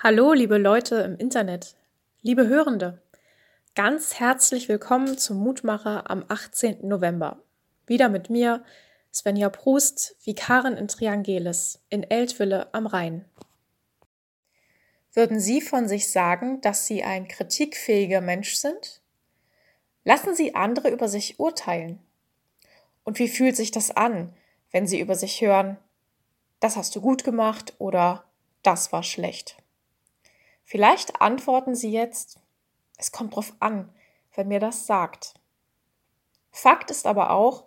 Hallo, liebe Leute im Internet, liebe Hörende. Ganz herzlich willkommen zum Mutmacher am 18. November. Wieder mit mir, Svenja Prust, Vikarin in Triangelis in Eltville am Rhein. Würden Sie von sich sagen, dass Sie ein kritikfähiger Mensch sind? Lassen Sie andere über sich urteilen. Und wie fühlt sich das an, wenn Sie über sich hören, das hast du gut gemacht oder das war schlecht? Vielleicht antworten Sie jetzt, es kommt drauf an, wer mir das sagt. Fakt ist aber auch,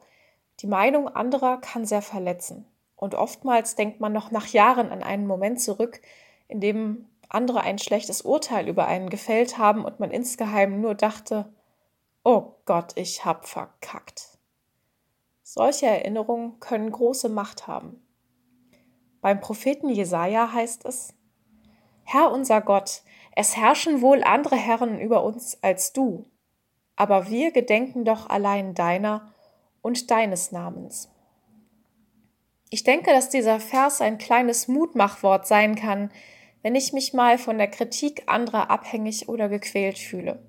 die Meinung anderer kann sehr verletzen. Und oftmals denkt man noch nach Jahren an einen Moment zurück, in dem andere ein schlechtes Urteil über einen gefällt haben und man insgeheim nur dachte, oh Gott, ich hab verkackt. Solche Erinnerungen können große Macht haben. Beim Propheten Jesaja heißt es, Herr unser Gott, es herrschen wohl andere Herren über uns als du, aber wir gedenken doch allein deiner und deines Namens. Ich denke, dass dieser Vers ein kleines Mutmachwort sein kann, wenn ich mich mal von der Kritik anderer abhängig oder gequält fühle,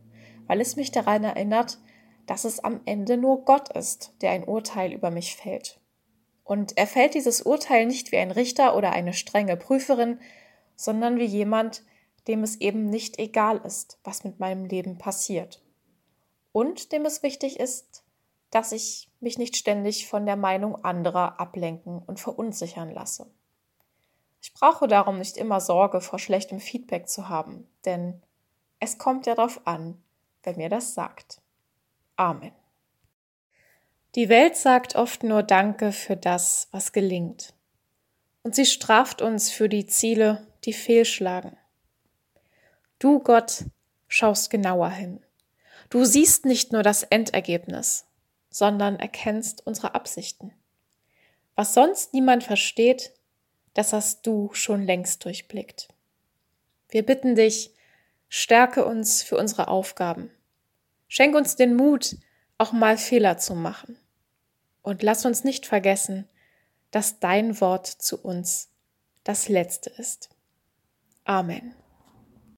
weil es mich daran erinnert, dass es am Ende nur Gott ist, der ein Urteil über mich fällt. Und er fällt dieses Urteil nicht wie ein Richter oder eine strenge Prüferin, sondern wie jemand, dem es eben nicht egal ist, was mit meinem Leben passiert. Und dem es wichtig ist, dass ich mich nicht ständig von der Meinung anderer ablenken und verunsichern lasse. Ich brauche darum nicht immer Sorge vor schlechtem Feedback zu haben, denn es kommt ja darauf an, wer mir das sagt. Amen. Die Welt sagt oft nur Danke für das, was gelingt. Und sie straft uns für die Ziele, die fehlschlagen. Du, Gott, schaust genauer hin. Du siehst nicht nur das Endergebnis, sondern erkennst unsere Absichten. Was sonst niemand versteht, das hast du schon längst durchblickt. Wir bitten dich, stärke uns für unsere Aufgaben. Schenk uns den Mut, auch mal Fehler zu machen. Und lass uns nicht vergessen, dass dein Wort zu uns das Letzte ist. Amen.